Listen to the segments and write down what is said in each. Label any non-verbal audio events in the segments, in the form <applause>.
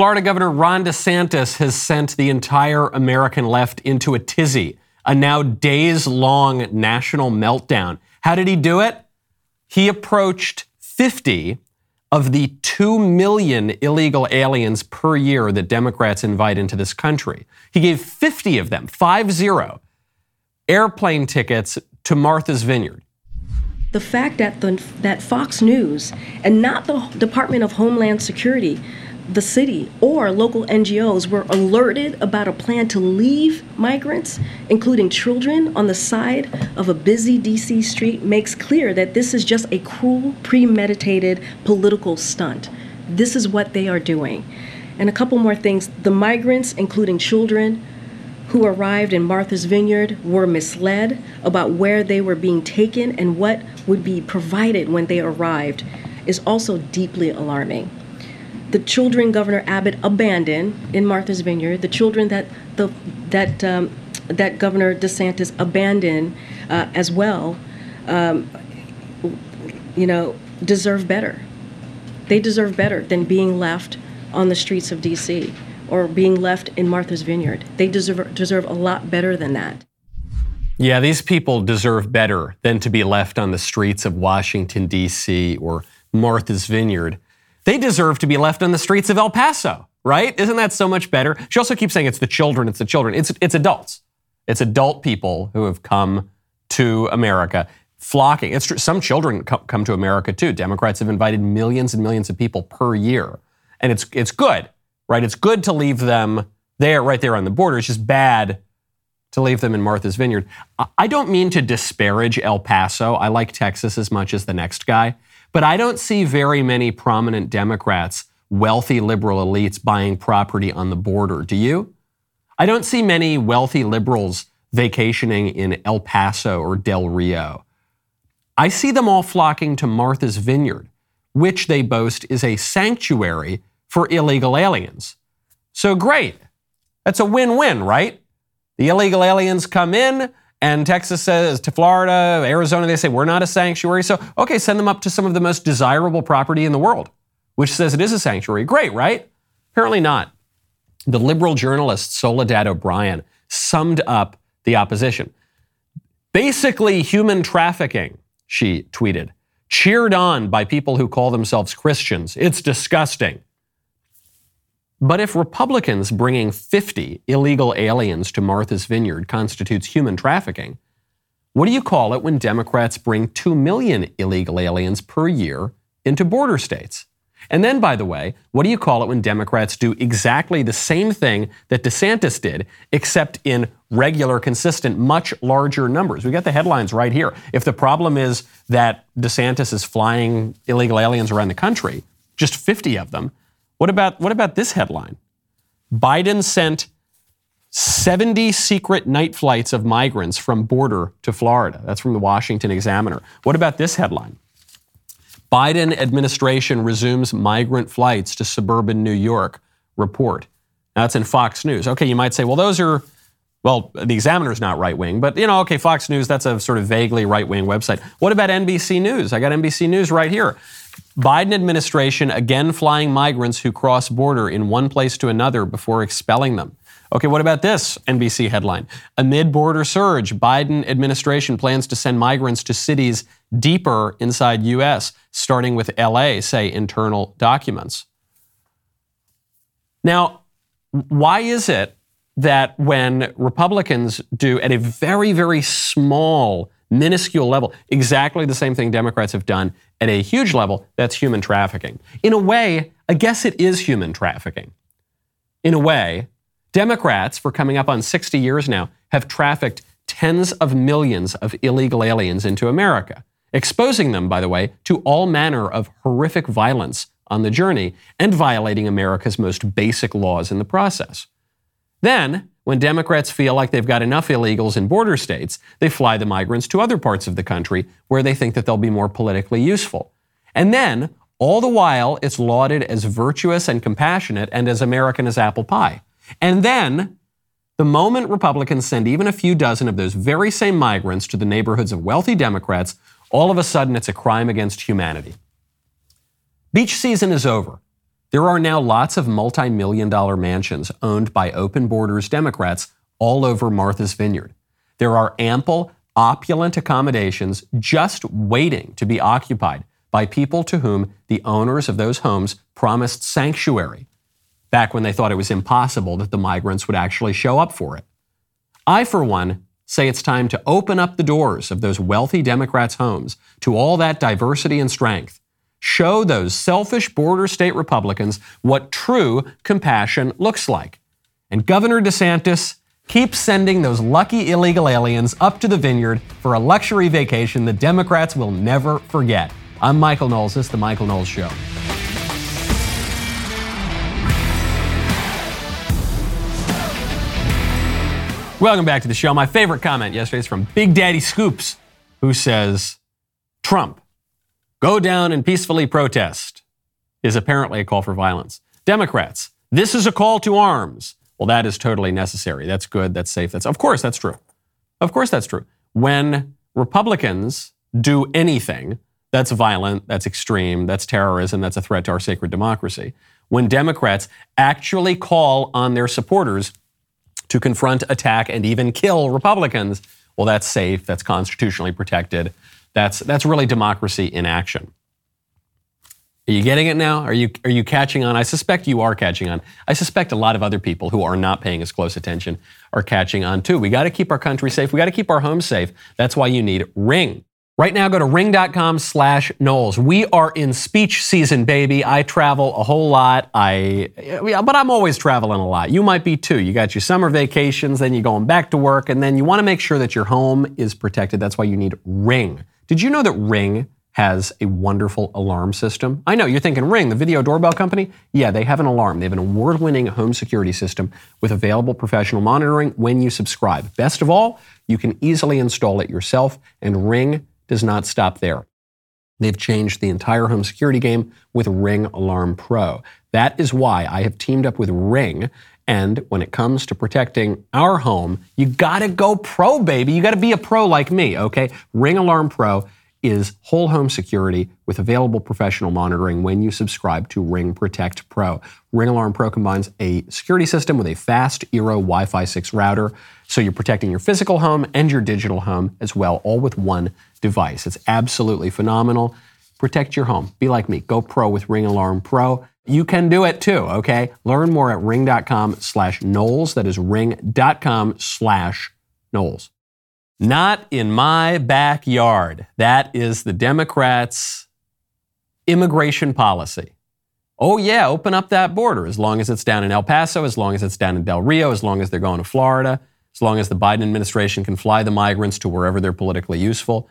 Florida Governor Ron DeSantis has sent the entire American left into a tizzy, a now days long national meltdown. How did he do it? He approached 50 of the 2 million illegal aliens per year that Democrats invite into this country. He gave 50 of them, 5 0, airplane tickets to Martha's Vineyard. The fact that, the, that Fox News and not the Department of Homeland Security the city or local NGOs were alerted about a plan to leave migrants, including children, on the side of a busy DC street makes clear that this is just a cruel, premeditated political stunt. This is what they are doing. And a couple more things the migrants, including children, who arrived in Martha's Vineyard were misled about where they were being taken and what would be provided when they arrived is also deeply alarming the children Governor Abbott abandoned in Martha's Vineyard, the children that the that um, that Governor DeSantis abandoned uh, as well, um, you know, deserve better. They deserve better than being left on the streets of D.C. or being left in Martha's Vineyard. They deserve deserve a lot better than that. Yeah, these people deserve better than to be left on the streets of Washington D.C. or Martha's Vineyard. They deserve to be left on the streets of El Paso, right? Isn't that so much better? She also keeps saying it's the children, it's the children. It's, it's adults. It's adult people who have come to America flocking. It's true. Some children come to America too. Democrats have invited millions and millions of people per year. And it's, it's good, right? It's good to leave them there, right there on the border. It's just bad to leave them in Martha's Vineyard. I don't mean to disparage El Paso. I like Texas as much as the next guy. But I don't see very many prominent Democrats, wealthy liberal elites buying property on the border. Do you? I don't see many wealthy liberals vacationing in El Paso or Del Rio. I see them all flocking to Martha's Vineyard, which they boast is a sanctuary for illegal aliens. So great. That's a win win, right? The illegal aliens come in, and Texas says to Florida, Arizona, they say, we're not a sanctuary. So, okay, send them up to some of the most desirable property in the world, which says it is a sanctuary. Great, right? Apparently not. The liberal journalist Soledad O'Brien summed up the opposition. Basically, human trafficking, she tweeted, cheered on by people who call themselves Christians. It's disgusting. But if Republicans bringing 50 illegal aliens to Martha's Vineyard constitutes human trafficking, what do you call it when Democrats bring 2 million illegal aliens per year into border states? And then, by the way, what do you call it when Democrats do exactly the same thing that DeSantis did, except in regular, consistent, much larger numbers? We got the headlines right here. If the problem is that DeSantis is flying illegal aliens around the country, just 50 of them, what about, what about this headline? Biden sent 70 secret night flights of migrants from border to Florida. That's from the Washington Examiner. What about this headline? Biden administration resumes migrant flights to suburban New York. Report. Now, that's in Fox News. Okay, you might say, well, those are, well, the Examiner's not right wing, but you know, okay, Fox News, that's a sort of vaguely right wing website. What about NBC News? I got NBC News right here. Biden administration again flying migrants who cross border in one place to another before expelling them. Okay, what about this NBC headline? Amid border surge, Biden administration plans to send migrants to cities deeper inside US, starting with LA, say internal documents. Now, why is it that when Republicans do at a very, very small minuscule level, exactly the same thing Democrats have done at a huge level, that's human trafficking. In a way, I guess it is human trafficking. In a way, Democrats, for coming up on 60 years now, have trafficked tens of millions of illegal aliens into America, exposing them, by the way, to all manner of horrific violence on the journey and violating America's most basic laws in the process. Then, when Democrats feel like they've got enough illegals in border states, they fly the migrants to other parts of the country where they think that they'll be more politically useful. And then, all the while, it's lauded as virtuous and compassionate and as American as apple pie. And then, the moment Republicans send even a few dozen of those very same migrants to the neighborhoods of wealthy Democrats, all of a sudden it's a crime against humanity. Beach season is over. There are now lots of multi million dollar mansions owned by open borders Democrats all over Martha's Vineyard. There are ample, opulent accommodations just waiting to be occupied by people to whom the owners of those homes promised sanctuary back when they thought it was impossible that the migrants would actually show up for it. I, for one, say it's time to open up the doors of those wealthy Democrats' homes to all that diversity and strength. Show those selfish border state Republicans what true compassion looks like. And Governor DeSantis, keep sending those lucky illegal aliens up to the vineyard for a luxury vacation the Democrats will never forget. I'm Michael Knowles. This is The Michael Knowles Show. Welcome back to the show. My favorite comment yesterday is from Big Daddy Scoops, who says, Trump, go down and peacefully protest, is apparently a call for violence. Democrats, this is a call to arms. Well, that is totally necessary. That's good. That's safe. That's, of course, that's true. Of course, that's true. When Republicans do anything that's violent, that's extreme, that's terrorism, that's a threat to our sacred democracy, when Democrats actually call on their supporters to confront, attack, and even kill Republicans, well, that's safe, that's constitutionally protected. That's, that's really democracy in action. Are you getting it now? Are you, are you catching on? I suspect you are catching on. I suspect a lot of other people who are not paying as close attention are catching on too. We got to keep our country safe. We got to keep our homes safe. That's why you need Ring. Right now, go to ring.com slash Knowles. We are in speech season, baby. I travel a whole lot. I, but I'm always traveling a lot. You might be too. You got your summer vacations, then you're going back to work, and then you want to make sure that your home is protected. That's why you need Ring. Did you know that Ring has a wonderful alarm system? I know you're thinking Ring, the video doorbell company. Yeah, they have an alarm. They have an award winning home security system with available professional monitoring when you subscribe. Best of all, you can easily install it yourself, and Ring does not stop there. They've changed the entire home security game with Ring Alarm Pro. That is why I have teamed up with Ring. And when it comes to protecting our home, you gotta go pro, baby. You gotta be a pro like me, okay? Ring Alarm Pro is whole home security with available professional monitoring when you subscribe to Ring Protect Pro. Ring Alarm Pro combines a security system with a fast Eero Wi Fi 6 router, so you're protecting your physical home and your digital home as well, all with one device. It's absolutely phenomenal. Protect your home. Be like me. Go pro with Ring Alarm Pro. You can do it too, okay? Learn more at ring.com slash Knowles. That is ring.com slash Knowles. Not in my backyard. That is the Democrats' immigration policy. Oh, yeah, open up that border as long as it's down in El Paso, as long as it's down in Del Rio, as long as they're going to Florida, as long as the Biden administration can fly the migrants to wherever they're politically useful.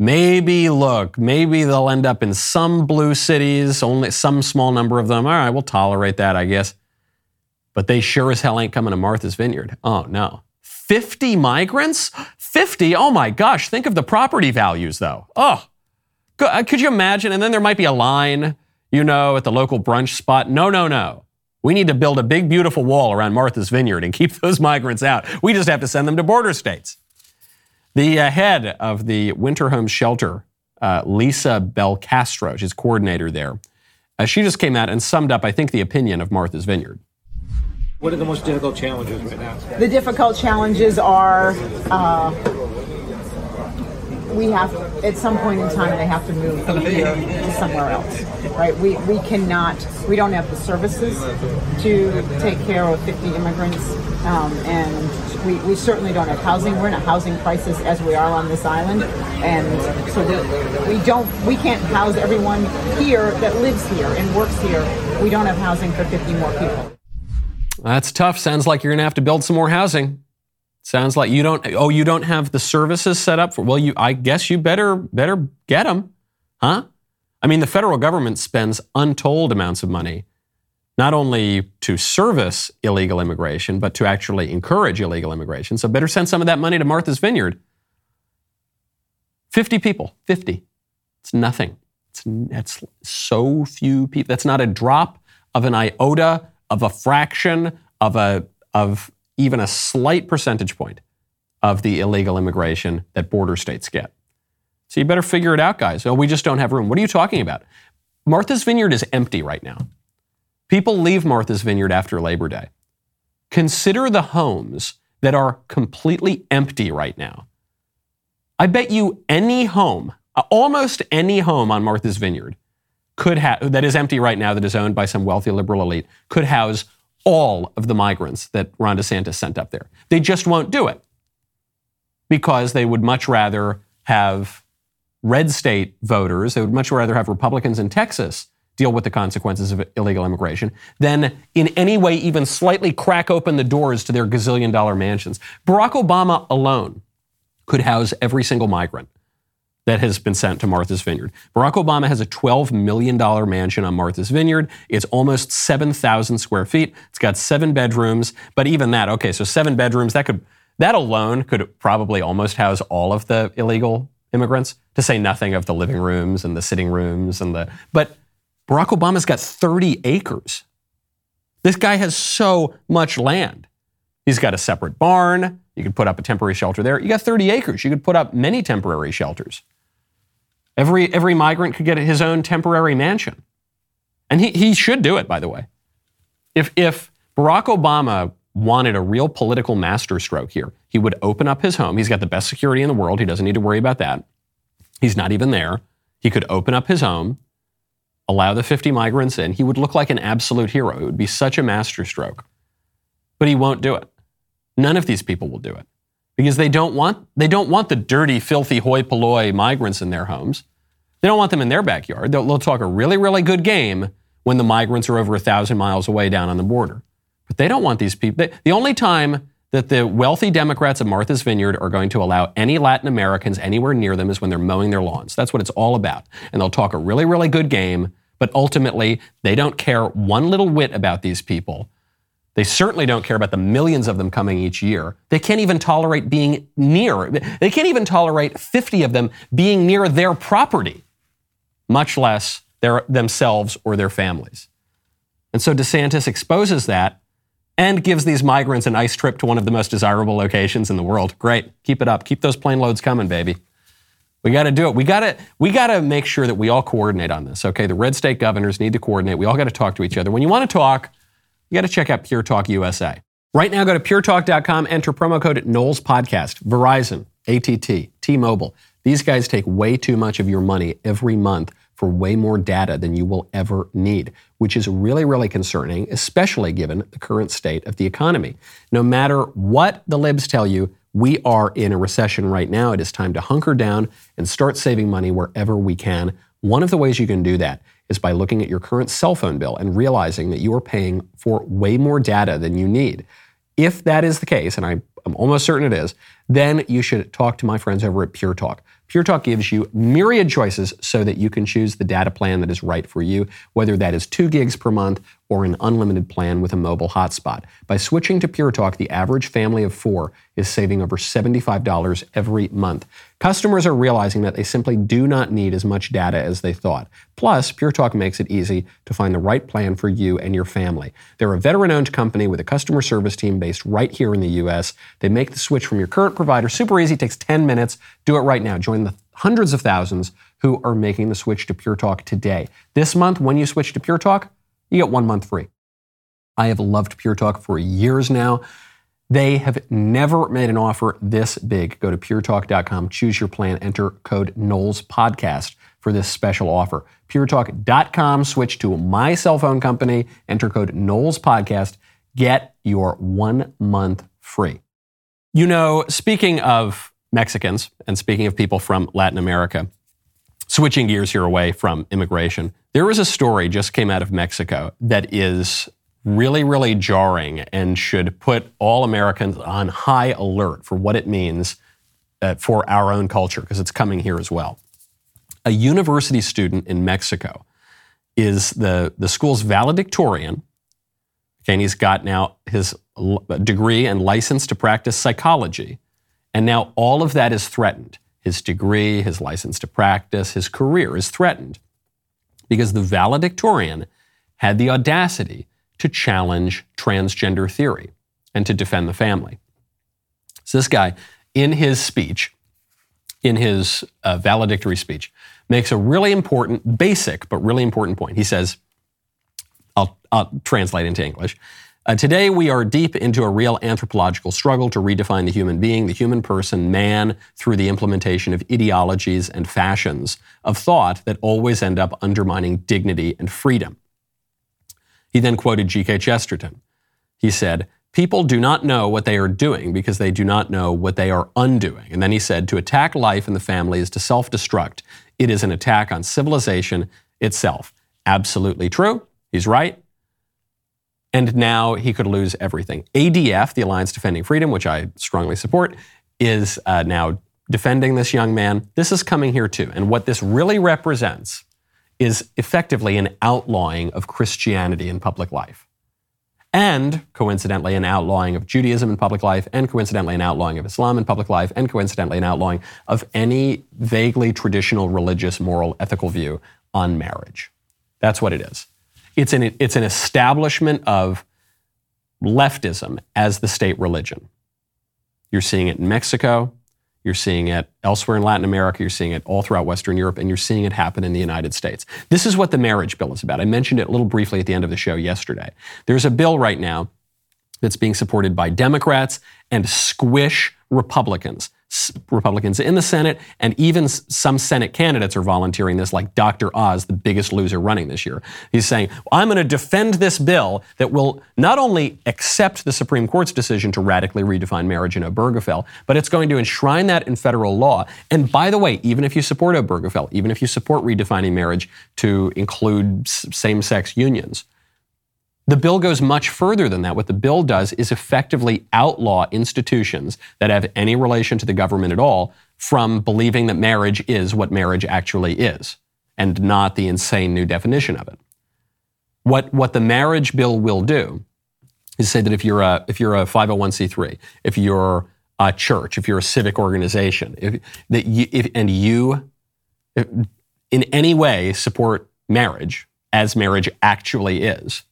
Maybe, look, maybe they'll end up in some blue cities, only some small number of them. All right, we'll tolerate that, I guess. But they sure as hell ain't coming to Martha's Vineyard. Oh, no. 50 migrants? 50? Oh my gosh, think of the property values though. Oh, uh, could you imagine? And then there might be a line, you know, at the local brunch spot. No, no, no. We need to build a big, beautiful wall around Martha's Vineyard and keep <laughs> those migrants out. We just have to send them to border states. The uh, head of the Winter Home Shelter, uh, Lisa Belcastro, she's coordinator there, uh, she just came out and summed up, I think, the opinion of Martha's Vineyard. What are the most difficult challenges right now? The difficult challenges are uh, we have at some point in time they have to move from here to somewhere else right we we cannot we don't have the services to take care of 50 immigrants um, and we, we certainly don't have housing we're in a housing crisis as we are on this island and so we, we don't we can't house everyone here that lives here and works here we don't have housing for 50 more people that's tough. Sounds like you're going to have to build some more housing. Sounds like you don't. Oh, you don't have the services set up for. Well, you. I guess you better better get them, huh? I mean, the federal government spends untold amounts of money, not only to service illegal immigration, but to actually encourage illegal immigration. So, better send some of that money to Martha's Vineyard. Fifty people. Fifty. It's nothing. It's that's so few people. That's not a drop of an iota of a fraction of a of even a slight percentage point of the illegal immigration that border states get. So you better figure it out, guys. Oh, we just don't have room. What are you talking about? Martha's Vineyard is empty right now. People leave Martha's Vineyard after Labor Day. Consider the homes that are completely empty right now. I bet you any home, almost any home on Martha's Vineyard, could have that is empty right now that is owned by some wealthy liberal elite could house all of the migrants that Ron DeSantis sent up there. They just won't do it because they would much rather have red state voters, they would much rather have Republicans in Texas deal with the consequences of illegal immigration than in any way even slightly crack open the doors to their gazillion dollar mansions. Barack Obama alone could house every single migrant that has been sent to Martha's Vineyard. Barack Obama has a $12 million mansion on Martha's Vineyard. It's almost 7,000 square feet. It's got seven bedrooms, but even that, okay, so seven bedrooms, that could, that alone could probably almost house all of the illegal immigrants, to say nothing of the living rooms and the sitting rooms and the, but Barack Obama's got 30 acres. This guy has so much land. He's got a separate barn. You could put up a temporary shelter there. You got 30 acres. You could put up many temporary shelters. Every, every migrant could get his own temporary mansion. And he, he should do it, by the way. If, if Barack Obama wanted a real political masterstroke here, he would open up his home. He's got the best security in the world. He doesn't need to worry about that. He's not even there. He could open up his home, allow the 50 migrants in. He would look like an absolute hero. It would be such a masterstroke. But he won't do it. None of these people will do it because they don't want they don't want the dirty, filthy, hoi polloi migrants in their homes. They don't want them in their backyard. They'll, they'll talk a really, really good game when the migrants are over a thousand miles away down on the border. But they don't want these people. They, the only time that the wealthy Democrats of Martha's Vineyard are going to allow any Latin Americans anywhere near them is when they're mowing their lawns. That's what it's all about. And they'll talk a really, really good game, but ultimately, they don't care one little whit about these people. They certainly don't care about the millions of them coming each year. They can't even tolerate being near, they can't even tolerate 50 of them being near their property, much less their, themselves or their families. And so DeSantis exposes that and gives these migrants a nice trip to one of the most desirable locations in the world. Great. Keep it up. Keep those plane loads coming, baby. We got to do it. We got to we got to make sure that we all coordinate on this. Okay, the red state governors need to coordinate. We all got to talk to each other. When you want to talk, you got to check out Pure Talk USA. Right now, go to puretalk.com, enter promo code Knowles Podcast, Verizon, ATT, T-Mobile. These guys take way too much of your money every month for way more data than you will ever need, which is really, really concerning, especially given the current state of the economy. No matter what the libs tell you, we are in a recession right now. It is time to hunker down and start saving money wherever we can. One of the ways you can do that is by looking at your current cell phone bill and realizing that you are paying for way more data than you need. If that is the case, and I, am almost certain it is, then you should talk to my friends over at Pure Talk. Pure Talk gives you myriad choices so that you can choose the data plan that is right for you, whether that is two gigs per month or an unlimited plan with a mobile hotspot. By switching to Pure Talk, the average family of four is saving over $75 every month. Customers are realizing that they simply do not need as much data as they thought. Plus, Pure Talk makes it easy to find the right plan for you and your family. They're a veteran owned company with a customer service team based right here in the US. They make the switch from your current provider super easy, it takes 10 minutes. Do it right now. Join the hundreds of thousands who are making the switch to Pure Talk today. This month, when you switch to Pure Talk, you get one month free. I have loved Pure Talk for years now. They have never made an offer this big. Go to puretalk.com, choose your plan, enter code Knowles Podcast for this special offer. puretalk.com, switch to my cell phone company, enter code Knowles Podcast, get your one month free. You know, speaking of Mexicans and speaking of people from Latin America, switching gears here away from immigration, there was a story just came out of Mexico that is really, really jarring and should put all Americans on high alert for what it means uh, for our own culture, because it's coming here as well. A university student in Mexico is the, the school's valedictorian. Okay, and he's got now his degree and license to practice psychology. And now all of that is threatened. His degree, his license to practice, his career is threatened because the valedictorian had the audacity to challenge transgender theory and to defend the family. So, this guy, in his speech, in his uh, valedictory speech, makes a really important, basic, but really important point. He says, I'll, I'll translate into English. Uh, today, we are deep into a real anthropological struggle to redefine the human being, the human person, man, through the implementation of ideologies and fashions of thought that always end up undermining dignity and freedom. He then quoted G.K. Chesterton. He said, People do not know what they are doing because they do not know what they are undoing. And then he said, To attack life and the family is to self destruct. It is an attack on civilization itself. Absolutely true. He's right and now he could lose everything. ADF, the Alliance Defending Freedom, which I strongly support, is uh, now defending this young man. This is coming here too. And what this really represents is effectively an outlawing of Christianity in public life. And coincidentally, an outlawing of Judaism in public life, and coincidentally, an outlawing of Islam in public life, and coincidentally, an outlawing of any vaguely traditional religious, moral, ethical view on marriage. That's what it is. It's an, it's an establishment of leftism as the state religion. You're seeing it in Mexico, you're seeing it elsewhere in Latin America, you're seeing it all throughout Western Europe, and you're seeing it happen in the United States. This is what the marriage bill is about. I mentioned it a little briefly at the end of the show yesterday. There's a bill right now that's being supported by Democrats and squish Republicans. Republicans in the Senate, and even some Senate candidates are volunteering this, like Dr. Oz, the biggest loser running this year. He's saying, I'm going to defend this bill that will not only accept the Supreme Court's decision to radically redefine marriage in Obergefell, but it's going to enshrine that in federal law. And by the way, even if you support Obergefell, even if you support redefining marriage to include same sex unions, the bill goes much further than that. What the bill does is effectively outlaw institutions that have any relation to the government at all from believing that marriage is what marriage actually is and not the insane new definition of it. What, what the marriage bill will do is say that if you're a, if you're a 501c3, if you're a church, if you're a civic organization, if, that you, if, and you in any way support marriage as marriage actually is,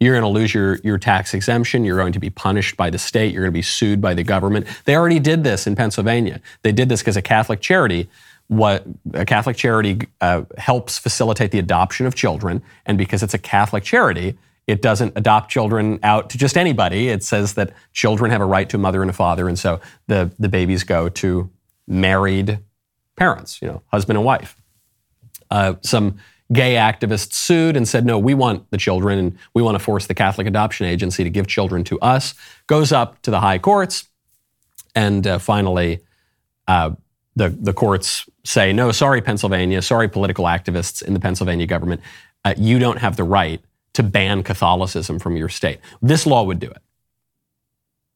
you're going to lose your, your tax exemption. You're going to be punished by the state. You're going to be sued by the government. They already did this in Pennsylvania. They did this because a Catholic charity, what a Catholic charity uh, helps facilitate the adoption of children, and because it's a Catholic charity, it doesn't adopt children out to just anybody. It says that children have a right to a mother and a father, and so the the babies go to married parents, you know, husband and wife. Uh, some gay activists sued and said, no, we want the children and we want to force the Catholic Adoption Agency to give children to us. Goes up to the high courts. And uh, finally, uh, the, the courts say, no, sorry, Pennsylvania, sorry, political activists in the Pennsylvania government, uh, you don't have the right to ban Catholicism from your state. This law would do it.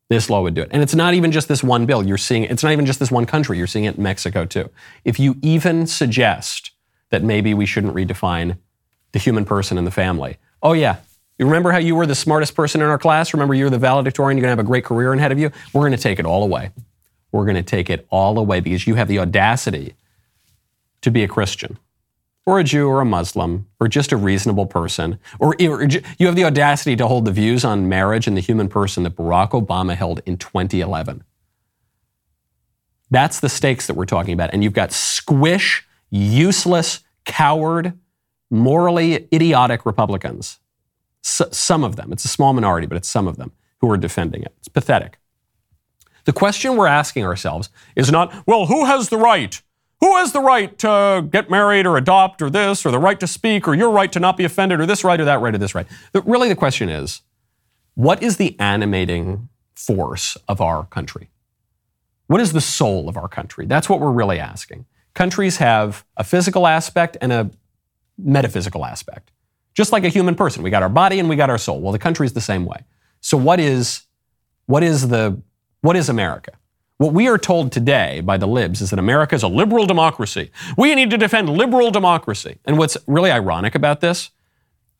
This law would do it. And it's not even just this one bill. You're seeing it's not even just this one country. You're seeing it in Mexico too. If you even suggest that maybe we shouldn't redefine the human person and the family. Oh, yeah. You remember how you were the smartest person in our class? Remember you're the valedictorian? You're going to have a great career ahead of you? We're going to take it all away. We're going to take it all away because you have the audacity to be a Christian or a Jew or a Muslim or just a reasonable person, or, or, you have the audacity to hold the views on marriage and the human person that Barack Obama held in 2011. That's the stakes that we're talking about. And you've got squish useless, coward, morally idiotic Republicans. S- some of them, it's a small minority, but it's some of them who are defending it. It's pathetic. The question we're asking ourselves is not, well, who has the right? Who has the right to get married or adopt or this or the right to speak or your right to not be offended or this right or that right or this right? But really, the question is, what is the animating force of our country? What is the soul of our country? That's what we're really asking countries have a physical aspect and a metaphysical aspect. Just like a human person, we got our body and we got our soul. Well, the country is the same way. So what is what is the what is America? What we are told today by the libs is that America is a liberal democracy. We need to defend liberal democracy. And what's really ironic about this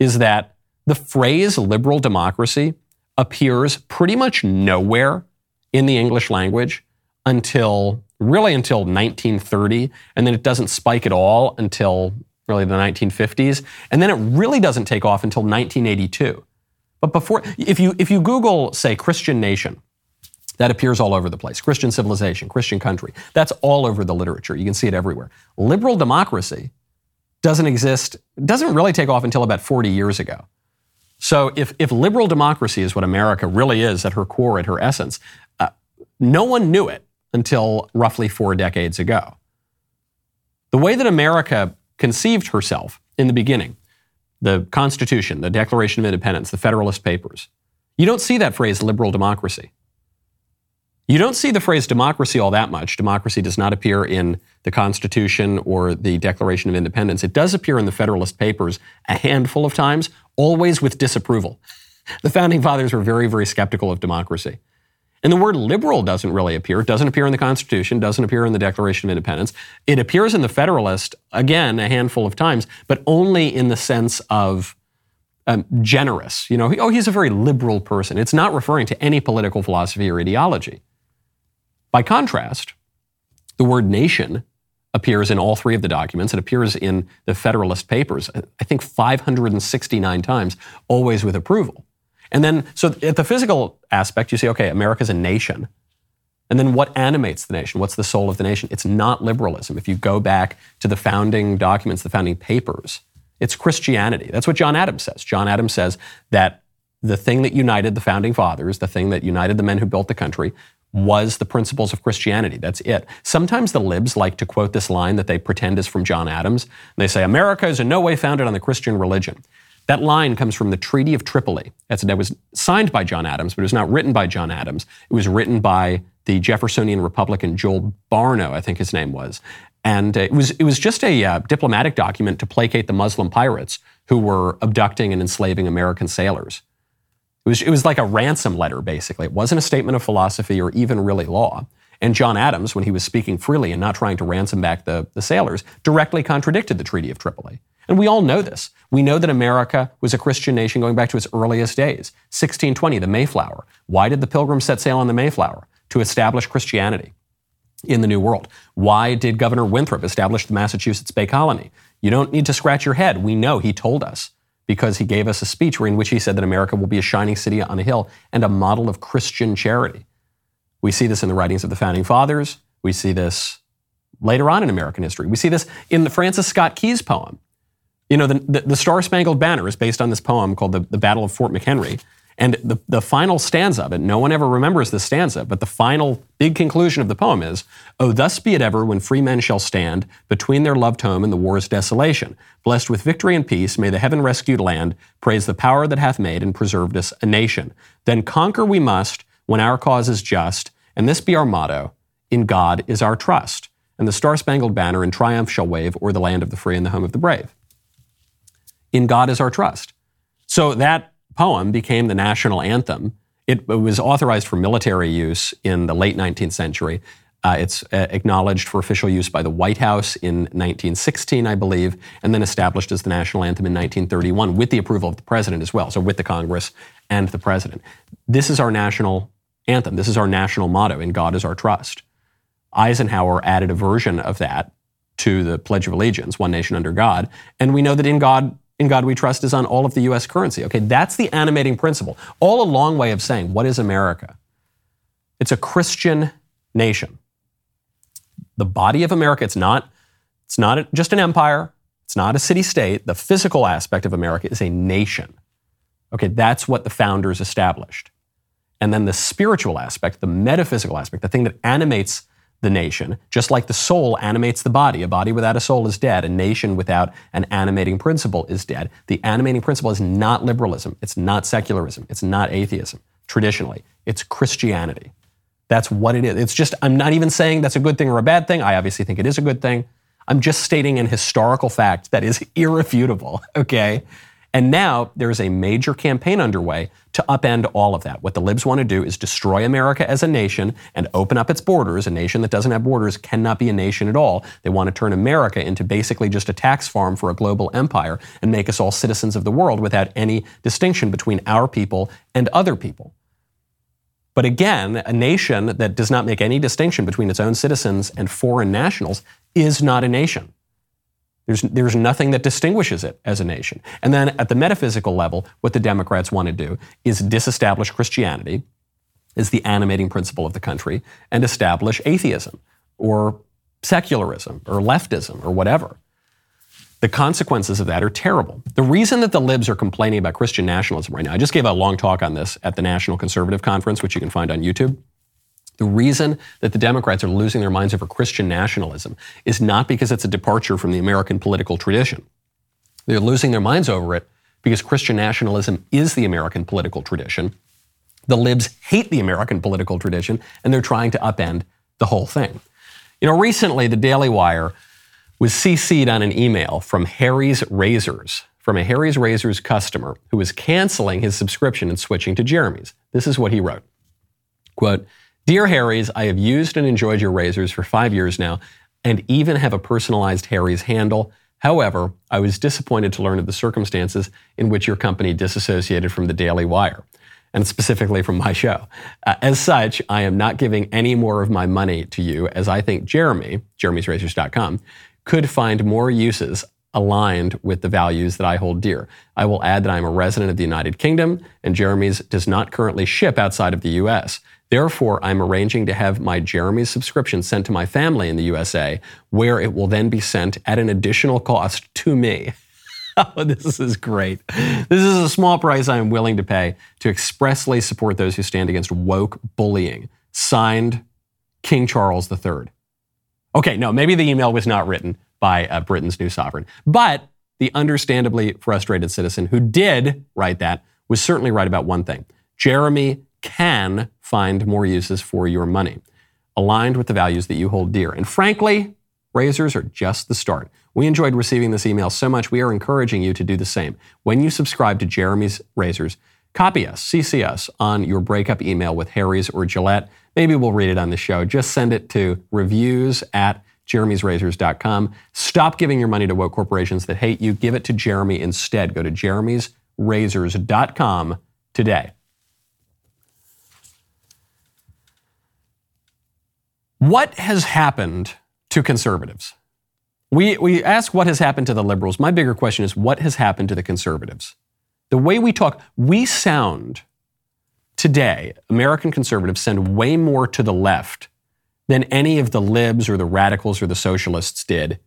is that the phrase liberal democracy appears pretty much nowhere in the English language until really until 1930, and then it doesn't spike at all until really the 1950s, and then it really doesn't take off until 1982. But before, if you if you Google say Christian nation, That appears all over the place. Christian civilization, Christian country. That's all over the literature. You can see it everywhere. Liberal democracy doesn't exist, doesn't really take off until about 40 years ago. So if, if liberal democracy is what America really is at her core, at her essence, uh, no one knew it until roughly four decades ago. The way that America conceived herself in the beginning, the Constitution, the Declaration of Independence, the Federalist Papers, you don't see that phrase liberal democracy. You don't see the phrase democracy all that much. Democracy does not appear in the Constitution or the Declaration of Independence. It does appear in the Federalist Papers a handful of times, always with disapproval. <laughs> The founding fathers were very, very skeptical of democracy. And the word liberal doesn't really appear. It doesn't appear in the Constitution, doesn't appear in the Declaration of Independence. It appears in the Federalist, again, a handful of times, but only in the sense of um, generous. You know, oh, he's a very liberal person. It's not referring to any political philosophy or ideology. By contrast, the word nation appears in all three of the documents. It appears in the Federalist Papers, I think 569 times, always with approval. And then, so at the physical aspect, you say, okay, America's a nation. And then what animates the nation? What's the soul of the nation? It's not liberalism. If you go back to the founding documents, the founding papers, it's Christianity. That's what John Adams says. John Adams says that the thing that united the founding fathers, the thing that united the men who built the country, was the principles of Christianity. That's it. Sometimes the libs like to quote this line that they pretend is from John Adams. And They say, America is in no way founded on the Christian religion. That line comes from the Treaty of Tripoli. That's, that was signed by John Adams, but it was not written by John Adams. It was written by the Jeffersonian Republican Joel Barlow, I think his name was. And it was, it was just a uh, diplomatic document to placate the Muslim pirates who were abducting and enslaving American sailors. It was, it was like a ransom letter, basically. It wasn't a statement of philosophy or even really law. And John Adams, when he was speaking freely and not trying to ransom back the, the sailors, directly contradicted the Treaty of Tripoli. And we all know this. We know that America was a Christian nation going back to its earliest days. 1620, the Mayflower. Why did the Pilgrims set sail on the Mayflower? To establish Christianity in the New World. Why did Governor Winthrop establish the Massachusetts Bay Colony? You don't need to scratch your head. We know he told us because he gave us a speech in which he said that America will be a shining city on a hill and a model of Christian charity. We see this in the writings of the founding fathers. We see this later on in American history. We see this in the Francis Scott Key's poem. You know, the, the, the Star Spangled Banner is based on this poem called the, the Battle of Fort McHenry. And the, the final stanza of it, no one ever remembers this stanza, but the final big conclusion of the poem is Oh, thus be it ever when free men shall stand between their loved home and the war's desolation. Blessed with victory and peace, may the heaven rescued land praise the power that hath made and preserved us a nation. Then conquer we must when our cause is just, and this be our motto In God is our trust. And the star spangled banner in triumph shall wave o'er the land of the free and the home of the brave. In God is our trust. So that poem became the national anthem. It, was authorized for military use in the late 19th century. Uh, it's uh, acknowledged for official use by the White House in 1916, I believe, and then established as the national anthem in 1931 with the approval of the president as well, so with the Congress and the president. This is our national anthem. This is our national motto, In God is our trust. Eisenhower added a version of that to the Pledge of Allegiance, One Nation Under God, and we know that in God in God we trust is on all of the US currency. Okay, that's the animating principle. All a long way of saying, what is America? It's a Christian nation. The body of America, it's not, it's not just an empire, it's not a city state. The physical aspect of America is a nation. Okay, that's what the founders established. And then the spiritual aspect, the metaphysical aspect, the thing that animates the nation, just like the soul animates the body. A body without a soul is dead. A nation without an animating principle is dead. The animating principle is not liberalism. It's not secularism. It's not atheism, traditionally. It's Christianity. That's what it is. It's just, I'm not even saying that's a good thing or a bad thing. I obviously think it is a good thing. I'm just stating an historical fact that is <laughs> irrefutable, okay? And now there's a major campaign underway to upend all of that. What the libs want to do is destroy America as a nation and open up its borders. A nation that doesn't have borders cannot be a nation at all. They want to turn America into basically just a tax farm for a global empire and make us all citizens of the world without any distinction between our people and other people. But again, a nation that does not make any distinction between its own citizens and foreign nationals is not a nation. There's, there's nothing that distinguishes it as a nation. And then at the metaphysical level, what the Democrats want to do is disestablish Christianity as the animating principle of the country and establish atheism or secularism or leftism or whatever. The consequences of that are terrible. The reason that the libs are complaining about Christian nationalism right now, I just gave a long talk on this at the National Conservative Conference, which you can find on YouTube. The reason that the Democrats are losing their minds over Christian nationalism is not because it's a departure from the American political tradition. They're losing their minds over it because Christian nationalism is the American political tradition. The libs hate the American political tradition, and they're trying to upend the whole thing. You know, recently the Daily Wire was CC'd on an email from Harry's Razors, from a Harry's Razors customer who was canceling his subscription and switching to Jeremy's. This is what he wrote. Quote, Dear Harry's, I have used and enjoyed your razors for five years now and even have a personalized Harry's handle. However, I was disappointed to learn of the circumstances in which your company disassociated from the Daily Wire and specifically from my show. Uh, as such, I am not giving any more of my money to you as I think Jeremy, jeremy'srazors.com, could find more uses aligned with the values that I hold dear. I will add that I am a resident of the United Kingdom and Jeremy's does not currently ship outside of the US. Therefore, I'm arranging to have my Jeremy's subscription sent to my family in the USA, where it will then be sent at an additional cost to me. <laughs> oh, this is great. This is a small price I am willing to pay to expressly support those who stand against woke bullying. Signed, King Charles III. Okay, no, maybe the email was not written by uh, Britain's new sovereign, but the understandably frustrated citizen who did write that was certainly right about one thing. Jeremy can find more uses for your money, aligned with the values that you hold dear. And frankly, razors are just the start. We enjoyed receiving this email so much, we are encouraging you to do the same. When you subscribe to Jeremy's Razors, copy us, CC us on your breakup email with Harry's or Gillette. Maybe we'll read it on the show. Just send it to reviews at jeremy'srazors.com. Stop giving your money to woke corporations that hate you. Give it to Jeremy instead. Go to jeremy'srazors.com today. What has happened to conservatives? We, we ask what has happened to the liberals. My bigger question is what has happened to the conservatives? The way we talk, we sound today, American conservatives send way more to the left than any of the libs or the radicals or the socialists did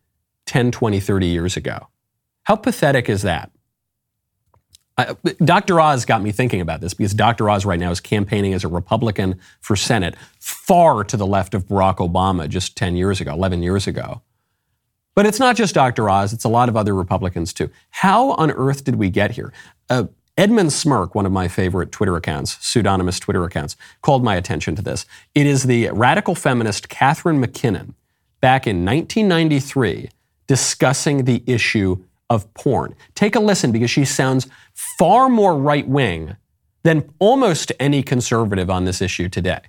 10, 20, 30 years ago. How pathetic is that? I, Dr. Oz got me thinking about this because Dr. Oz right now is campaigning as a Republican for Senate, far to the left of Barack Obama just 10 years ago, 11 years ago. But it's not just Dr. Oz, it's a lot of other Republicans too. How on earth did we get here? Uh, Edmund Smirk, one of my favorite Twitter accounts, pseudonymous Twitter accounts, called my attention to this. It is the radical feminist Catharine MacKinnon back in 1993 discussing the issue of porn. Take a listen because she sounds far more right wing than almost any conservative on this issue today.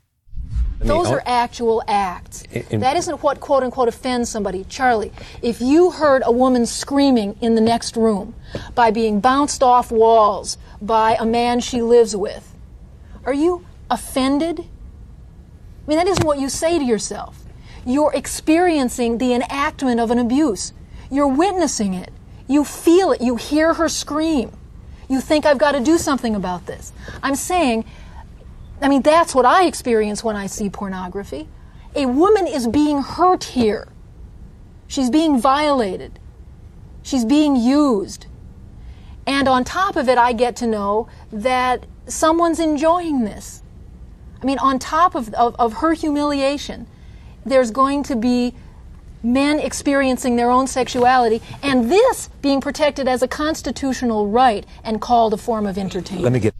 Those oh. are actual acts. that isn't what quote unquote offends somebody. Charlie, if you heard a woman screaming in the next room by being bounced off walls by a man she lives with, are you offended? I mean, that isn't what you say to yourself. You're experiencing the enactment of an abuse. You're witnessing it. You feel it. You hear her scream. You think, I've got to do something about this. I'm saying I mean, that's what I experience when I see pornography. A woman is being hurt here. She's being violated. She's being used. And on top of it, I get to know that someone's enjoying this. I mean, on top of, of, of her humiliation, there's going to be men experiencing their own sexuality, and this being protected as a constitutional right and called a form of entertainment. Let me get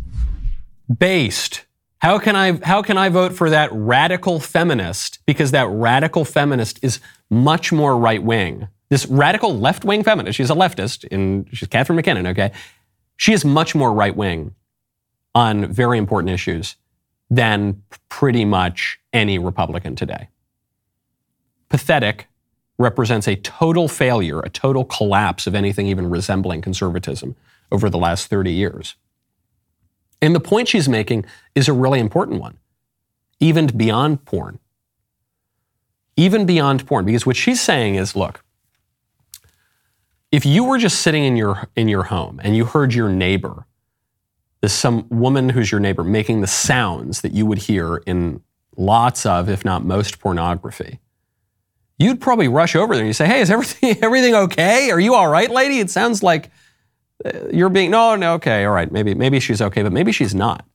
based how can I how can I vote for that radical feminist because that radical feminist is much more right wing. This radical left wing feminist, she's a leftist, and she's Catharine MacKinnon. okay? She is much more right wing on very important issues than pretty much any Republican today. Pathetic represents a total failure, a total collapse of anything even resembling conservatism over the last 30 years. And the point she's making is a really important one, even beyond porn. Even beyond porn, because what she's saying is look, if you were just sitting in your, in your home and you heard your neighbor this some woman who's your neighbor making the sounds that you would hear in lots of, if not most, pornography. You'd probably rush over there and you say, "Hey, is everything <laughs> everything okay? Are you all right, lady? It sounds like uh, you're being no, no, okay, all right. Maybe maybe she's okay, but maybe she's not."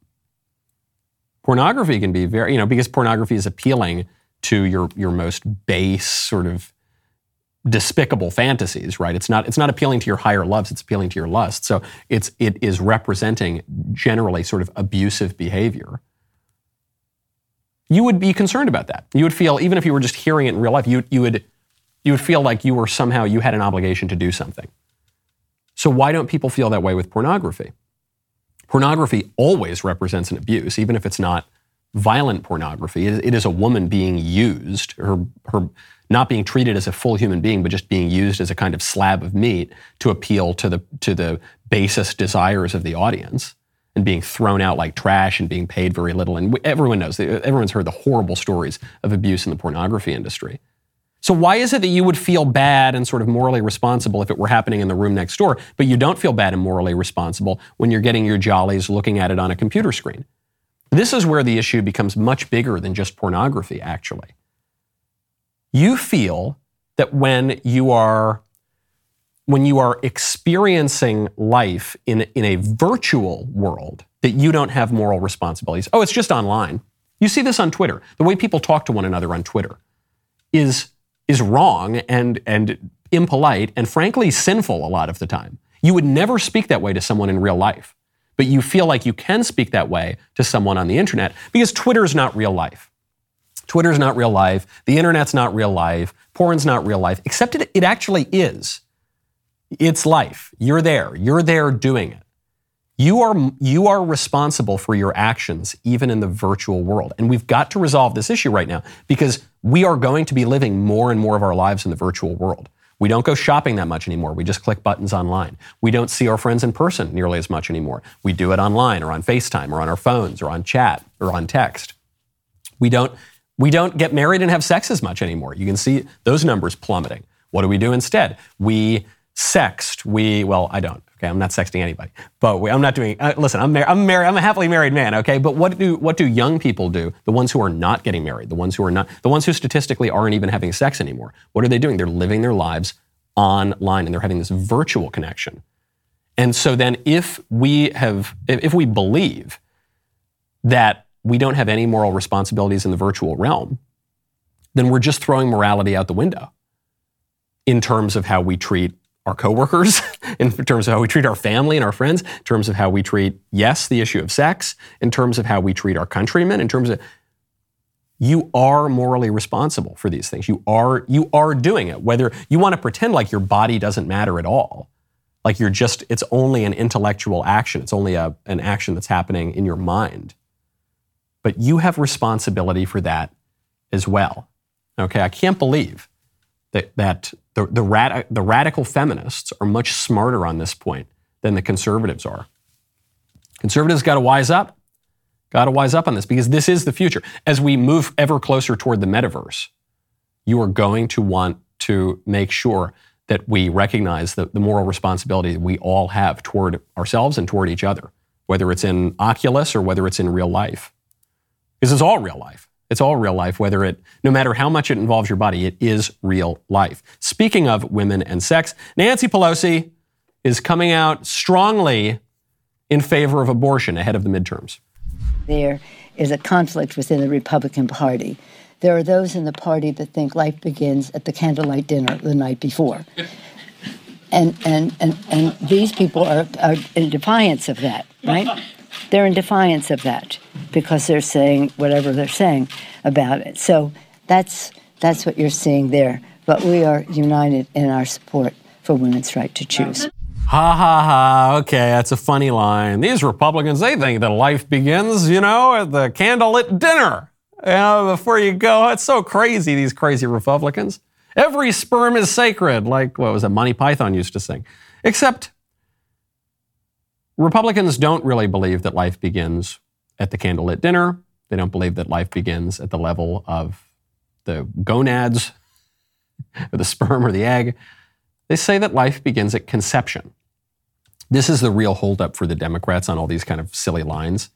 Pornography can be very, you know, because pornography is appealing to your your most base sort of despicable fantasies, right? It's not it's not appealing to your higher loves, it's appealing to your lust. So it's it is representing generally sort of abusive behavior. You would be concerned about that. You would feel even if you were just hearing it in real life, you you would you would feel like you were somehow you had an obligation to do something. So why don't people feel that way with pornography? Pornography always represents an abuse, even if it's not violent pornography. It is a woman being used, her, her not being treated as a full human being, but just being used as a kind of slab of meat to appeal to the, to the basest desires of the audience and being thrown out like trash and being paid very little. And everyone knows, everyone's heard the horrible stories of abuse in the pornography industry. So why is it that you would feel bad and sort of morally responsible if it were happening in the room next door, but you don't feel bad and morally responsible when you're getting your jollies looking at it on a computer screen? This is where the issue becomes much bigger than just pornography, actually. You feel that when you are when you are experiencing life in, in a virtual world, that you don't have moral responsibilities. Oh, it's just online. You see this on Twitter. The way people talk to one another on Twitter is, is wrong and, and impolite and frankly sinful a lot of the time. You would never speak that way to someone in real life but you feel like you can speak that way to someone on the internet because Twitter is not real life. Twitter's not real life. The internet's not real life. Porn's not real life, except it, it actually is. It's life. You're there. You're there doing it. You are, you are responsible for your actions even in the virtual world. And we've got to resolve this issue right now because we are going to be living more and more of our lives in the virtual world. We don't go shopping that much anymore. We just click buttons online. We don't see our friends in person nearly as much anymore. We do it online or on FaceTime or on our phones or on chat or on text. We don't we don't get married and have sex as much anymore. You can see those numbers plummeting. What do we do instead? We sext. We well, I don't. Okay, I'm not sexting anybody, but we, I'm not doing. Uh, listen, I'm, mar- I'm married. I'm a happily married man. Okay, but what do what do young people do? The ones who are not getting married, the ones who are not, the ones who statistically aren't even having sex anymore. What are they doing? They're living their lives online, and they're having this virtual connection. And so then, if we have, if we believe that we don't have any moral responsibilities in the virtual realm, then we're just throwing morality out the window in terms of how we treat our coworkers, <laughs> in terms of how we treat our family and our friends, in terms of how we treat, yes, the issue of sex, in terms of how we treat our countrymen, in terms of you are morally responsible for these things. You are you are doing it. Whether you want to pretend like your body doesn't matter at all, like you're just it's only an intellectual action. It's only a, an action that's happening in your mind. But you have responsibility for that as well. Okay, I can't believe that that the, the, rad, the radical feminists are much smarter on this point than the conservatives are. Conservatives got to wise up. Got to wise up on this because this is the future. As we move ever closer toward the metaverse, you are going to want to make sure that we recognize the, the moral responsibility that we all have toward ourselves and toward each other, whether it's in Oculus or whether it's in real life. Because it's all real life. It's all real life, whether it, no matter how much it involves your body, it is real life. Speaking of women and sex, Nancy Pelosi is coming out strongly in favor of abortion ahead of the midterms. There is a conflict within the Republican Party. There are those in the party that think life begins at the candlelight dinner the night before. <laughs> And, and, and, and these people are, are in defiance of that, right? They're in defiance of that because they're saying whatever they're saying about it. So that's that's what you're seeing there. But we are united in our support for women's right to choose. Ha ha ha. Okay, that's a funny line. These Republicans, they think that life begins, you know, at the candlelit dinner. You know, before you go. It's so crazy, these crazy Republicans. Every sperm is sacred, like what was it, Monty Python used to sing. Except Republicans don't really believe that life begins at the candlelit dinner. They don't believe that life begins at the level of the gonads, <laughs> or the sperm or the egg. They say that life begins at conception. This is the real holdup for the Democrats on all these kind of silly lines.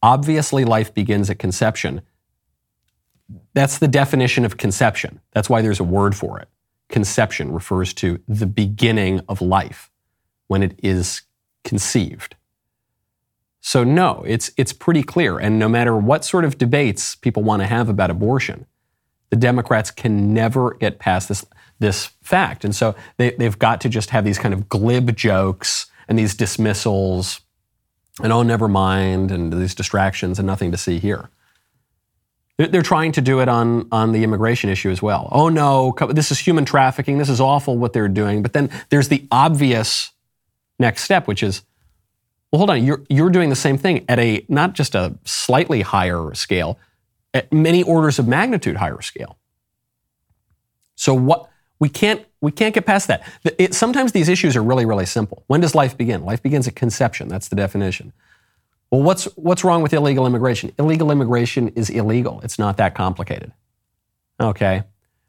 Obviously, life begins at conception. That's the definition of conception. That's why there's a word for it. Conception refers to the beginning of life when it is conceived. So, no, it's, it's pretty clear. And no matter what sort of debates people want to have about abortion, the Democrats can never get past this, this fact. And so they, they've got to just have these kind of glib jokes and these dismissals and oh, never mind, and these distractions and nothing to see here. They're trying to do it on, on the immigration issue as well. Oh no, this is human trafficking. This is awful what they're doing. But then there's the obvious next step, which is, well, hold on, you're, you're doing the same thing at a not just a slightly higher scale, at many orders of magnitude higher scale. So what we can't we can't get past that. It, sometimes these issues are really really simple. When does life begin? Life begins at conception. That's the definition. Well, what's what's wrong with illegal immigration? Illegal immigration is illegal. It's not that complicated. Okay.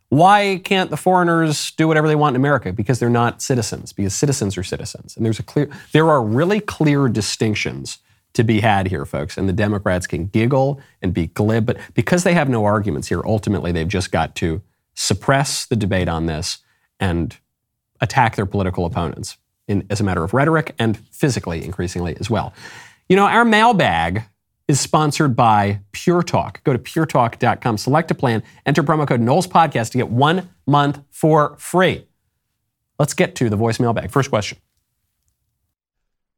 Why can't the foreigners do whatever they want in America? Because they're not citizens. Because citizens are citizens. And there's a clear there are really clear distinctions to be had here, folks. And the Democrats can giggle and be glib, but because they have no arguments here, ultimately they've just got to suppress the debate on this and attack their political opponents in, as a matter of rhetoric and physically, increasingly as well. You know, our mailbag is sponsored by Pure Talk. Go to puretalk.com, select a plan, enter promo code Knowles Podcast to get one month for free. Let's get to the voicemail bag. First question.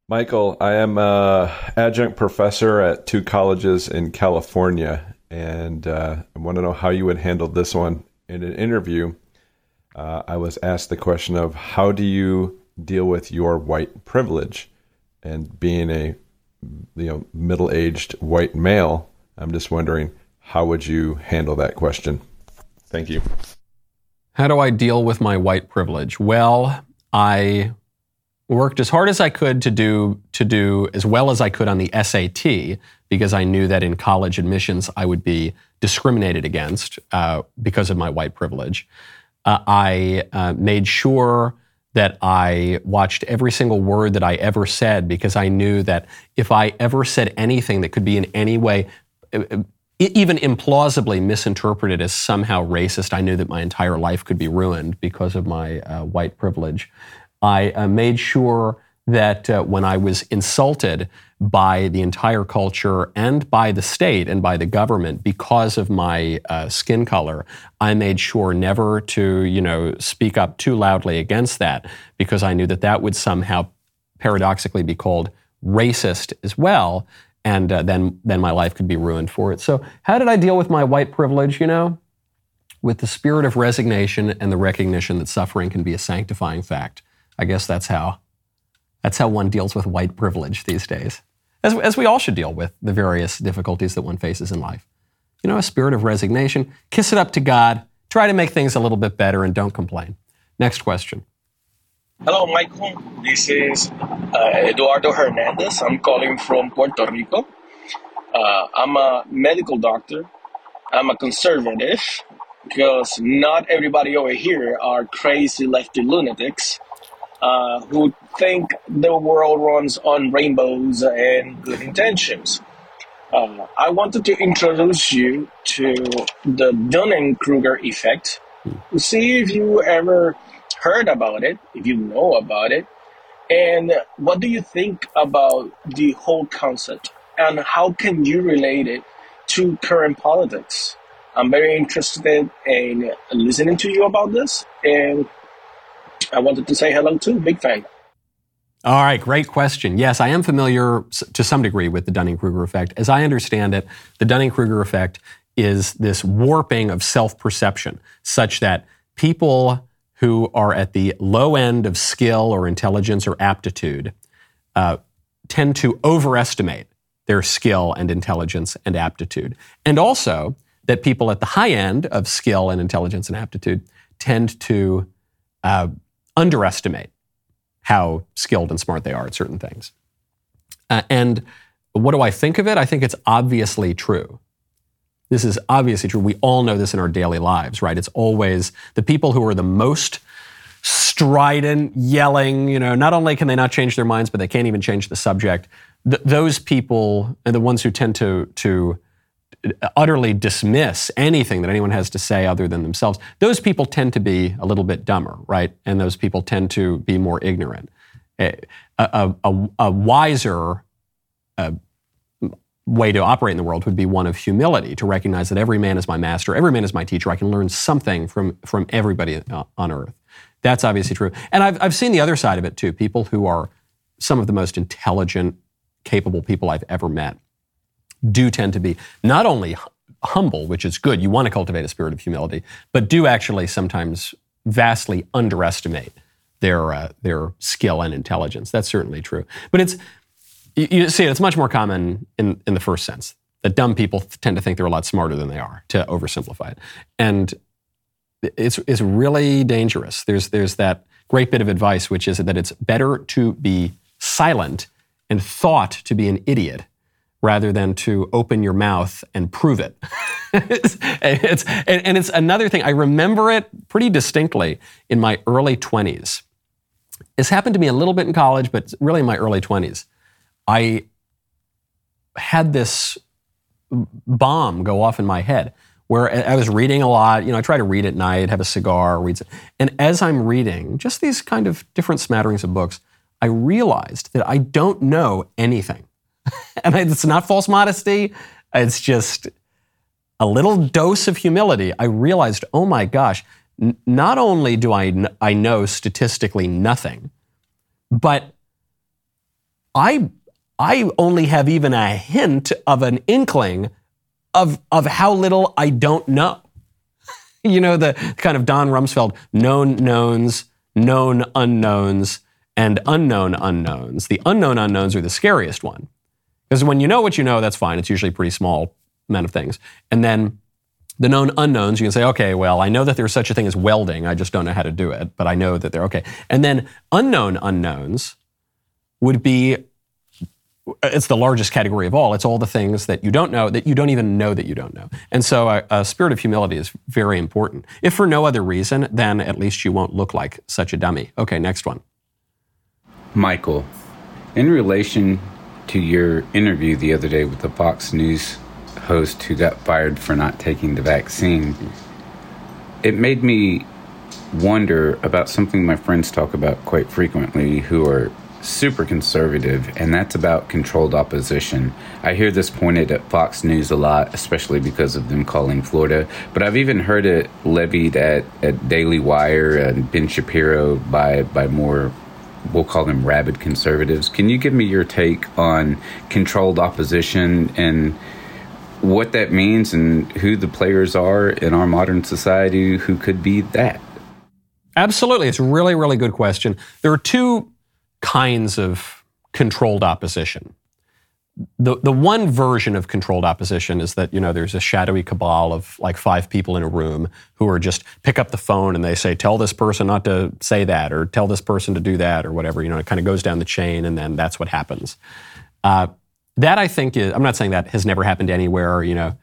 Michael, I am a adjunct professor at two colleges in California, and uh, I want to know how you would handle this one in an interview. Uh, I was asked the question of how do you deal with your white privilege, and being a you know middle-aged white male, I'm just wondering how would you handle that question? Thank you. How do I deal with my white privilege? Well, I worked as hard as I could to do to do as well as I could on the SAT because I knew that in college admissions I would be discriminated against uh, because of my white privilege. Uh, I uh, made sure that I watched every single word that I ever said because I knew that if I ever said anything that could be in any way uh, uh, even implausibly misinterpreted as somehow racist, I knew that my entire life could be ruined because of my uh, white privilege. I uh, made sure that uh, when I was insulted by the entire culture and by the state and by the government because of my uh, skin color, I made sure never to, you know, speak up too loudly against that because I knew that that would somehow paradoxically be called racist as well, and uh, then then my life could be ruined for it. So, how did I deal with my white privilege? You know, with the spirit of resignation and the recognition that suffering can be a sanctifying fact. I guess that's how that's how one deals with white privilege these days. As, as we all should deal with the various difficulties that one faces in life. You know, a spirit of resignation, kiss it up to God, try to make things a little bit better, and don't complain. Next question. Hello, Michael. This is uh, Eduardo Hernandez. I'm calling from Puerto Rico. Uh, I'm a medical doctor. I'm a conservative because not everybody over here are crazy lefty lunatics uh, who think the world runs on rainbows and good intentions. Uh, I wanted to introduce you to the Dunning Kruger effect see if you ever heard about it, if you know about it, and what do you think about the whole concept, and how can you relate it to current politics? I'm very interested in listening to you about this, and I wanted to say hello too. Big fan. All right, great question. Yes, I am familiar to some degree with the Dunning Kruger effect. As I understand it, the Dunning Kruger effect is this warping of self perception such that people who are at the low end of skill or intelligence or aptitude uh, tend to overestimate their skill and intelligence and aptitude. And also that people at the high end of skill and intelligence and aptitude tend to uh, underestimate how skilled and smart they are at certain things. Uh, and what do I think of it? I think it's obviously true. This is obviously true. We all know this in our daily lives, right? It's always the people who are the most strident, yelling. You know, not only can they not change their minds, but they can't even change the subject. Th- those people are the ones who tend to to utterly dismiss anything that anyone has to say other than themselves. Those people tend to be a little bit dumber, right? And those people tend to be more ignorant. A, a, a, a wiser uh, way to operate in the world would be one of humility, to recognize that every man is my master, every man is my teacher. I can learn something from, from everybody uh, on earth. That's obviously true. And I've, I've seen the other side of it too. People who are some of the most intelligent, capable people I've ever met do tend to be not only humble, which is good, you want to cultivate a spirit of humility, but do actually sometimes vastly underestimate their, uh, their skill and intelligence. That's certainly true. But it's, you, you see, it's much more common in, in the first sense that dumb people tend to think they're a lot smarter than they are, to oversimplify it. And it's, it's really dangerous. There's, there's that great bit of advice, which is that it's better to be silent and thought to be an idiot rather than to open your mouth and prove it. <laughs> it's, it's, and, and it's another thing. I remember it pretty distinctly in my early 20s. This happened to me a little bit in college, but really in my early 20s. I had this bomb go off in my head where I was reading a lot. You know, I try to read at night, have a cigar, read. And as I'm reading just these kind of different smatterings of books, I realized that I don't know anything. <laughs> and it's not false modesty, it's just a little dose of humility. I realized, oh my gosh, n- not only do I, I know statistically nothing, but I, I only have even a hint of an inkling of, of how little I don't know. <laughs> you know, the kind of Don Rumsfeld known knowns, known unknowns, and unknown unknowns. The unknown unknowns are the scariest one. Because when you know what you know, that's fine. It's usually a pretty small amount of things. And then the known unknowns, you can say, okay, well, I know that there's such a thing as welding. I just don't know how to do it, but I know that they're okay. And then unknown unknowns would be it's the largest category of all. It's all the things that you don't know that you don't even know that you don't know. And so a, a, spirit of humility is very important. If for no other reason, then at least you won't look like such a dummy. Okay, next one. Michael, in relation to your interview the other day with the Fox News host who got fired for not taking the vaccine, it made me wonder about something my friends talk about quite frequently who are super conservative, and that's about controlled opposition. I hear this pointed at Fox News a lot, especially because of them calling Florida, but I've even heard it levied at, at Daily Wire and Ben Shapiro by, by more we'll call them rabid conservatives. Can you give me your take on controlled opposition and what that means and who the players are in our modern society who could be that? Absolutely. It's a really, really good question. There are two kinds of controlled opposition the the one version of controlled opposition is that you know there's a shadowy cabal of like five people in a room who are just pick up the phone and they say tell this person not to say that or tell this person to do that or whatever you know it kind of goes down the chain and then that's what happens. Uh, that I think is I'm not saying that has never happened anywhere. You know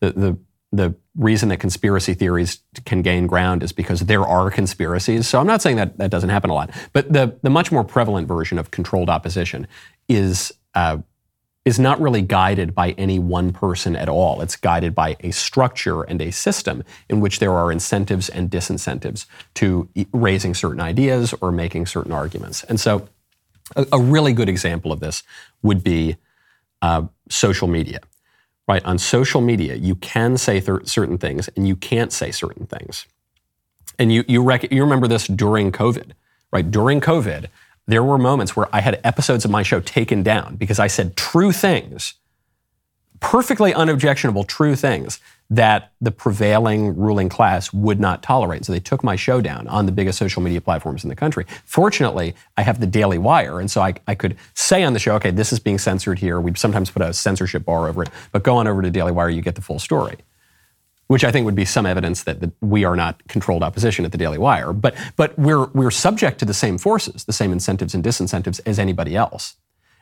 the the the reason that conspiracy theories can gain ground is because there are conspiracies. So I'm not saying that that doesn't happen a lot, but the the much more prevalent version of controlled opposition is. Uh, is not really guided by any one person at all. It's guided by a structure and a system in which there are incentives and disincentives to raising certain ideas or making certain arguments. And so, a, a really good example of this would be uh, social media. Right on social media, you can say th- certain things and you can't say certain things. And you you, rec- you remember this during COVID, right? During COVID, there were moments where I had episodes of my show taken down because I said true things, perfectly unobjectionable true things that the prevailing ruling class would not tolerate. So they took my show down on the biggest social media platforms in the country. Fortunately, I have the Daily Wire, and so I, I could say on the show, okay, this is being censored here. We'd sometimes put a censorship bar over it, but go on over to Daily Wire, you get the full story which I think would be some evidence that, we are not controlled opposition at the Daily Wire. But, but we're, we're subject to the same forces, the same incentives and disincentives as anybody else.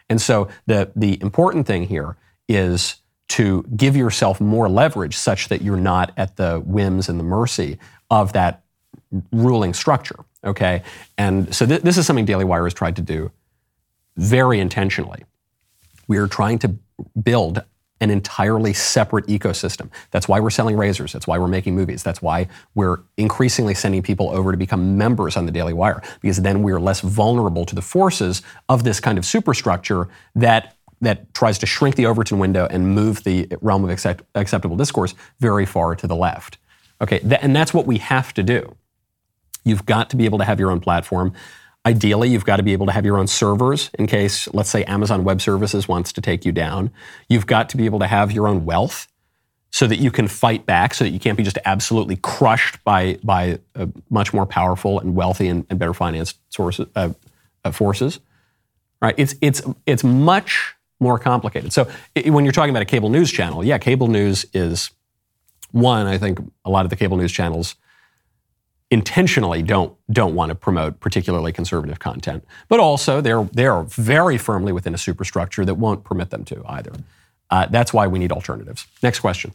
And so the, the important thing here is to give yourself more leverage such that you're not at the whims and the mercy of that ruling structure. Okay, and so th- this is something Daily Wire has tried to do very intentionally. We are trying to build an entirely separate ecosystem. That's why we're selling razors. That's why we're making movies. That's why we're increasingly sending people over to become members on the Daily Wire, because then we're less vulnerable to the forces of this kind of superstructure that that tries to shrink the Overton window and move the realm of accept, acceptable discourse very far to the left. Okay, th- and that's what we have to do. You've got to be able to have your own platform. Ideally, you've got to be able to have your own servers in case, let's say, Amazon Web Services wants to take you down. You've got to be able to have your own wealth so that you can fight back, so that you can't be just absolutely crushed by, by uh, much more powerful and wealthy and, and better financed sources, uh, uh, forces. Right? It's, it's, it's much more complicated. So it, when you're talking about a cable news channel, yeah, cable news is one. I think a lot of the cable news channels intentionally don't don't want to promote particularly conservative content, but also they're they're very firmly within a superstructure that won't permit them to either. Uh, that's why we need alternatives. Next question.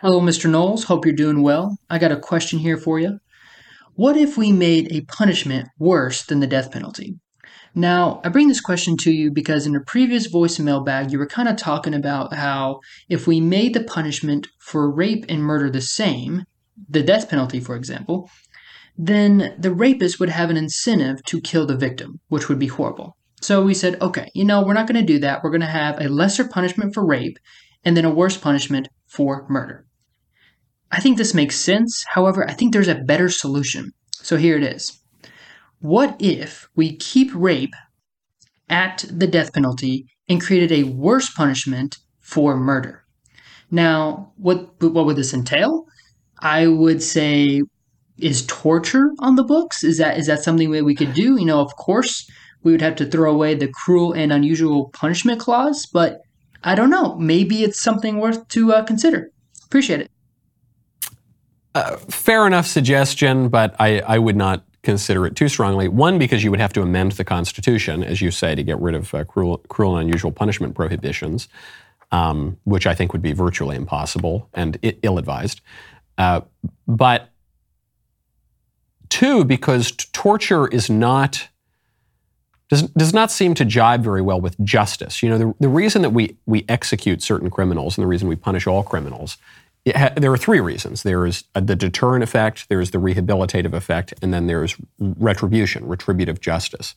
Hello, Mr. Knowles. Hope you're doing well. I got a question here for you. What if we made a punishment worse than the death penalty? Now, I bring this question to you because in a previous voicemail bag, you were kind of talking about how if we made the punishment for rape and murder the same, the death penalty, for example, then the rapist would have an incentive to kill the victim, which would be horrible. So we said, okay, you know, we're not going to do that. We're going to have a lesser punishment for rape and then a worse punishment for murder. I think this makes sense. However, I think there's a better solution. So here it is. What if we keep rape at the death penalty and created a worse punishment for murder? Now, what what would this entail? I would say is torture on the books? Is that is that something that we could do? You know, of course, we would have to throw away the cruel and unusual punishment clause, but I don't know. Maybe it's something worth to uh, consider. Appreciate it. Uh, fair enough suggestion, but I, I would not consider it too strongly. One, because you would have to amend the Constitution, as you say, to get rid of uh, cruel, cruel and unusual punishment prohibitions, um, which I think would be virtually impossible and ill advised. Uh, but two, because torture is not does, does not seem to jibe very well with justice. You know, the, the reason that we, we execute certain criminals and the reason we punish all criminals, ha, there are three reasons. There is a, the deterrent effect, there is the rehabilitative effect, and then there is retribution, retributive justice.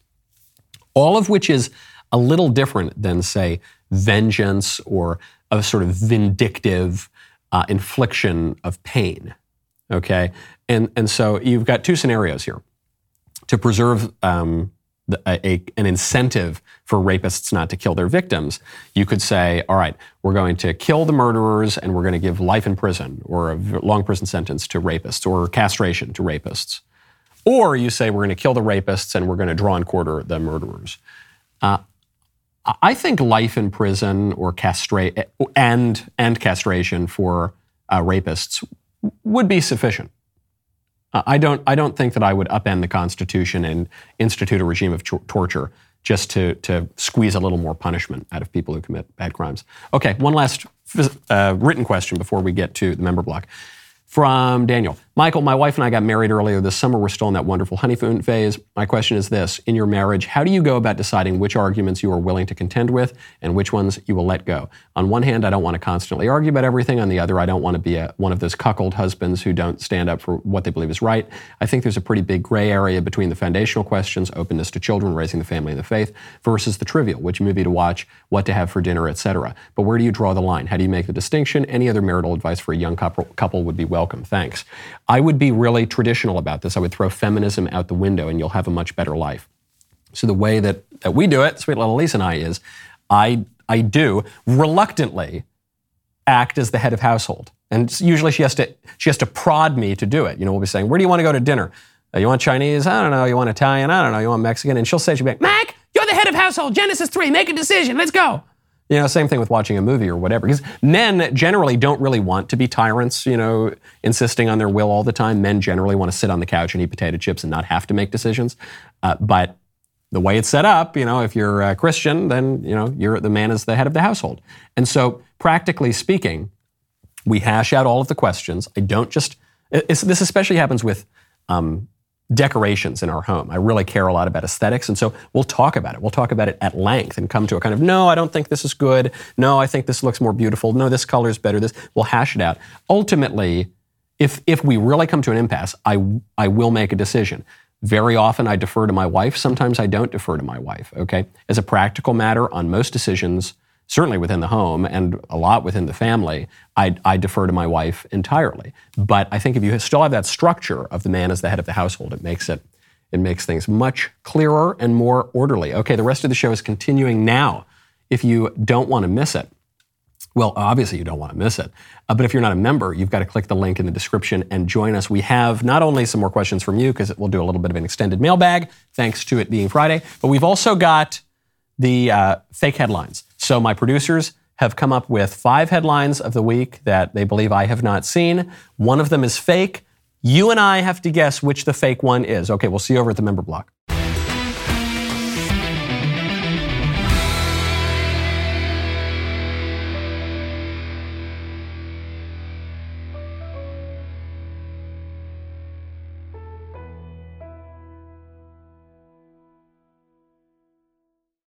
All of which is a little different than, say, vengeance or a sort of vindictive uh, infliction of pain. Okay, and and so you've got two scenarios here to preserve. Um, a, an incentive for rapists not to kill their victims, you could say, all right, we're going to kill the murderers and we're going to give life in prison or a long prison sentence to rapists or castration to rapists. Or you say, we're going to kill the rapists and we're going to draw and quarter the murderers. Uh, I think life in prison or castrate and and castration for uh, rapists would be sufficient. I don't I don't think that I would upend the Constitution and institute a regime of ch- torture just to to squeeze a little more punishment out of people who commit bad crimes. Okay, one last uh, written question before we get to the member block. From Daniel. Michael, my wife and I got married earlier this summer. We're still in that wonderful honeymoon phase. My question is this In your marriage, how do you go about deciding which arguments you are willing to contend with and which ones you will let go? On one hand, I don't want to constantly argue about everything. On the other, I don't want to be a, one of those cuckold husbands who don't stand up for what they believe is right. I think there's a pretty big gray area between the foundational questions, openness to children, raising the family in the faith, versus the trivial, which movie to watch, what to have for dinner, etc. But where do you draw the line? How do you make the distinction? Any other marital advice for a young couple, couple would be welcome. Thanks. I would be really traditional about this. I would throw feminism out the window and you'll have a much better life. So the way that, that we do it, sweet little Lisa and I, is I, I do reluctantly act as the head of household. And usually she has to she has to prod me to do it. You know, we'll be saying, "Where do you want to go to dinner? Uh, you want Chinese? I don't know. You want Italian? I don't know. You want Mexican?" And she'll say, "She'll be like, Mac, you're the head of household. Genesis three. Make a decision. Let's go." You know, same thing with watching a movie or whatever. Because men generally don't really want to be tyrants, you know, insisting on their will all the time. Men generally want to sit on the couch and eat potato chips and not have to make decisions. Uh, but the way it's set up, you know, if you're a Christian, then, you know, you're the man is the head of the household. And so, practically speaking, we hash out all of the questions. I don't just, this especially happens with um, decorations in our home. I really care a lot about aesthetics. And so we'll talk about it. We'll talk about it at length and come to a kind of, no, I don't think this is good. No, I think this looks more beautiful. No, this color is better. This, we'll hash it out. Ultimately, if, if we really come to an impasse, I, I will make a decision. Very often I defer to my wife. Sometimes I don't defer to my wife. Okay. As a practical matter, on most decisions, certainly within the home and a lot within the family, I, I, defer to my wife entirely. But I think if you still have that structure of the man as the head of the household, it makes it it makes things much clearer and more orderly. Okay, the rest of the show is continuing now. If you don't want to miss it, well, obviously you don't want to miss it. Uh, but if you're not a member, you've got to click the link in the description and join us. We have not only some more questions from you because we'll do a little bit of an extended mailbag, thanks to it being Friday, but we've also got the uh, fake headlines. So my producers have come up with five headlines of the week that they believe I have not seen. One of them is fake. You and I have to guess which the fake one is. Okay, we'll see you over at the member block.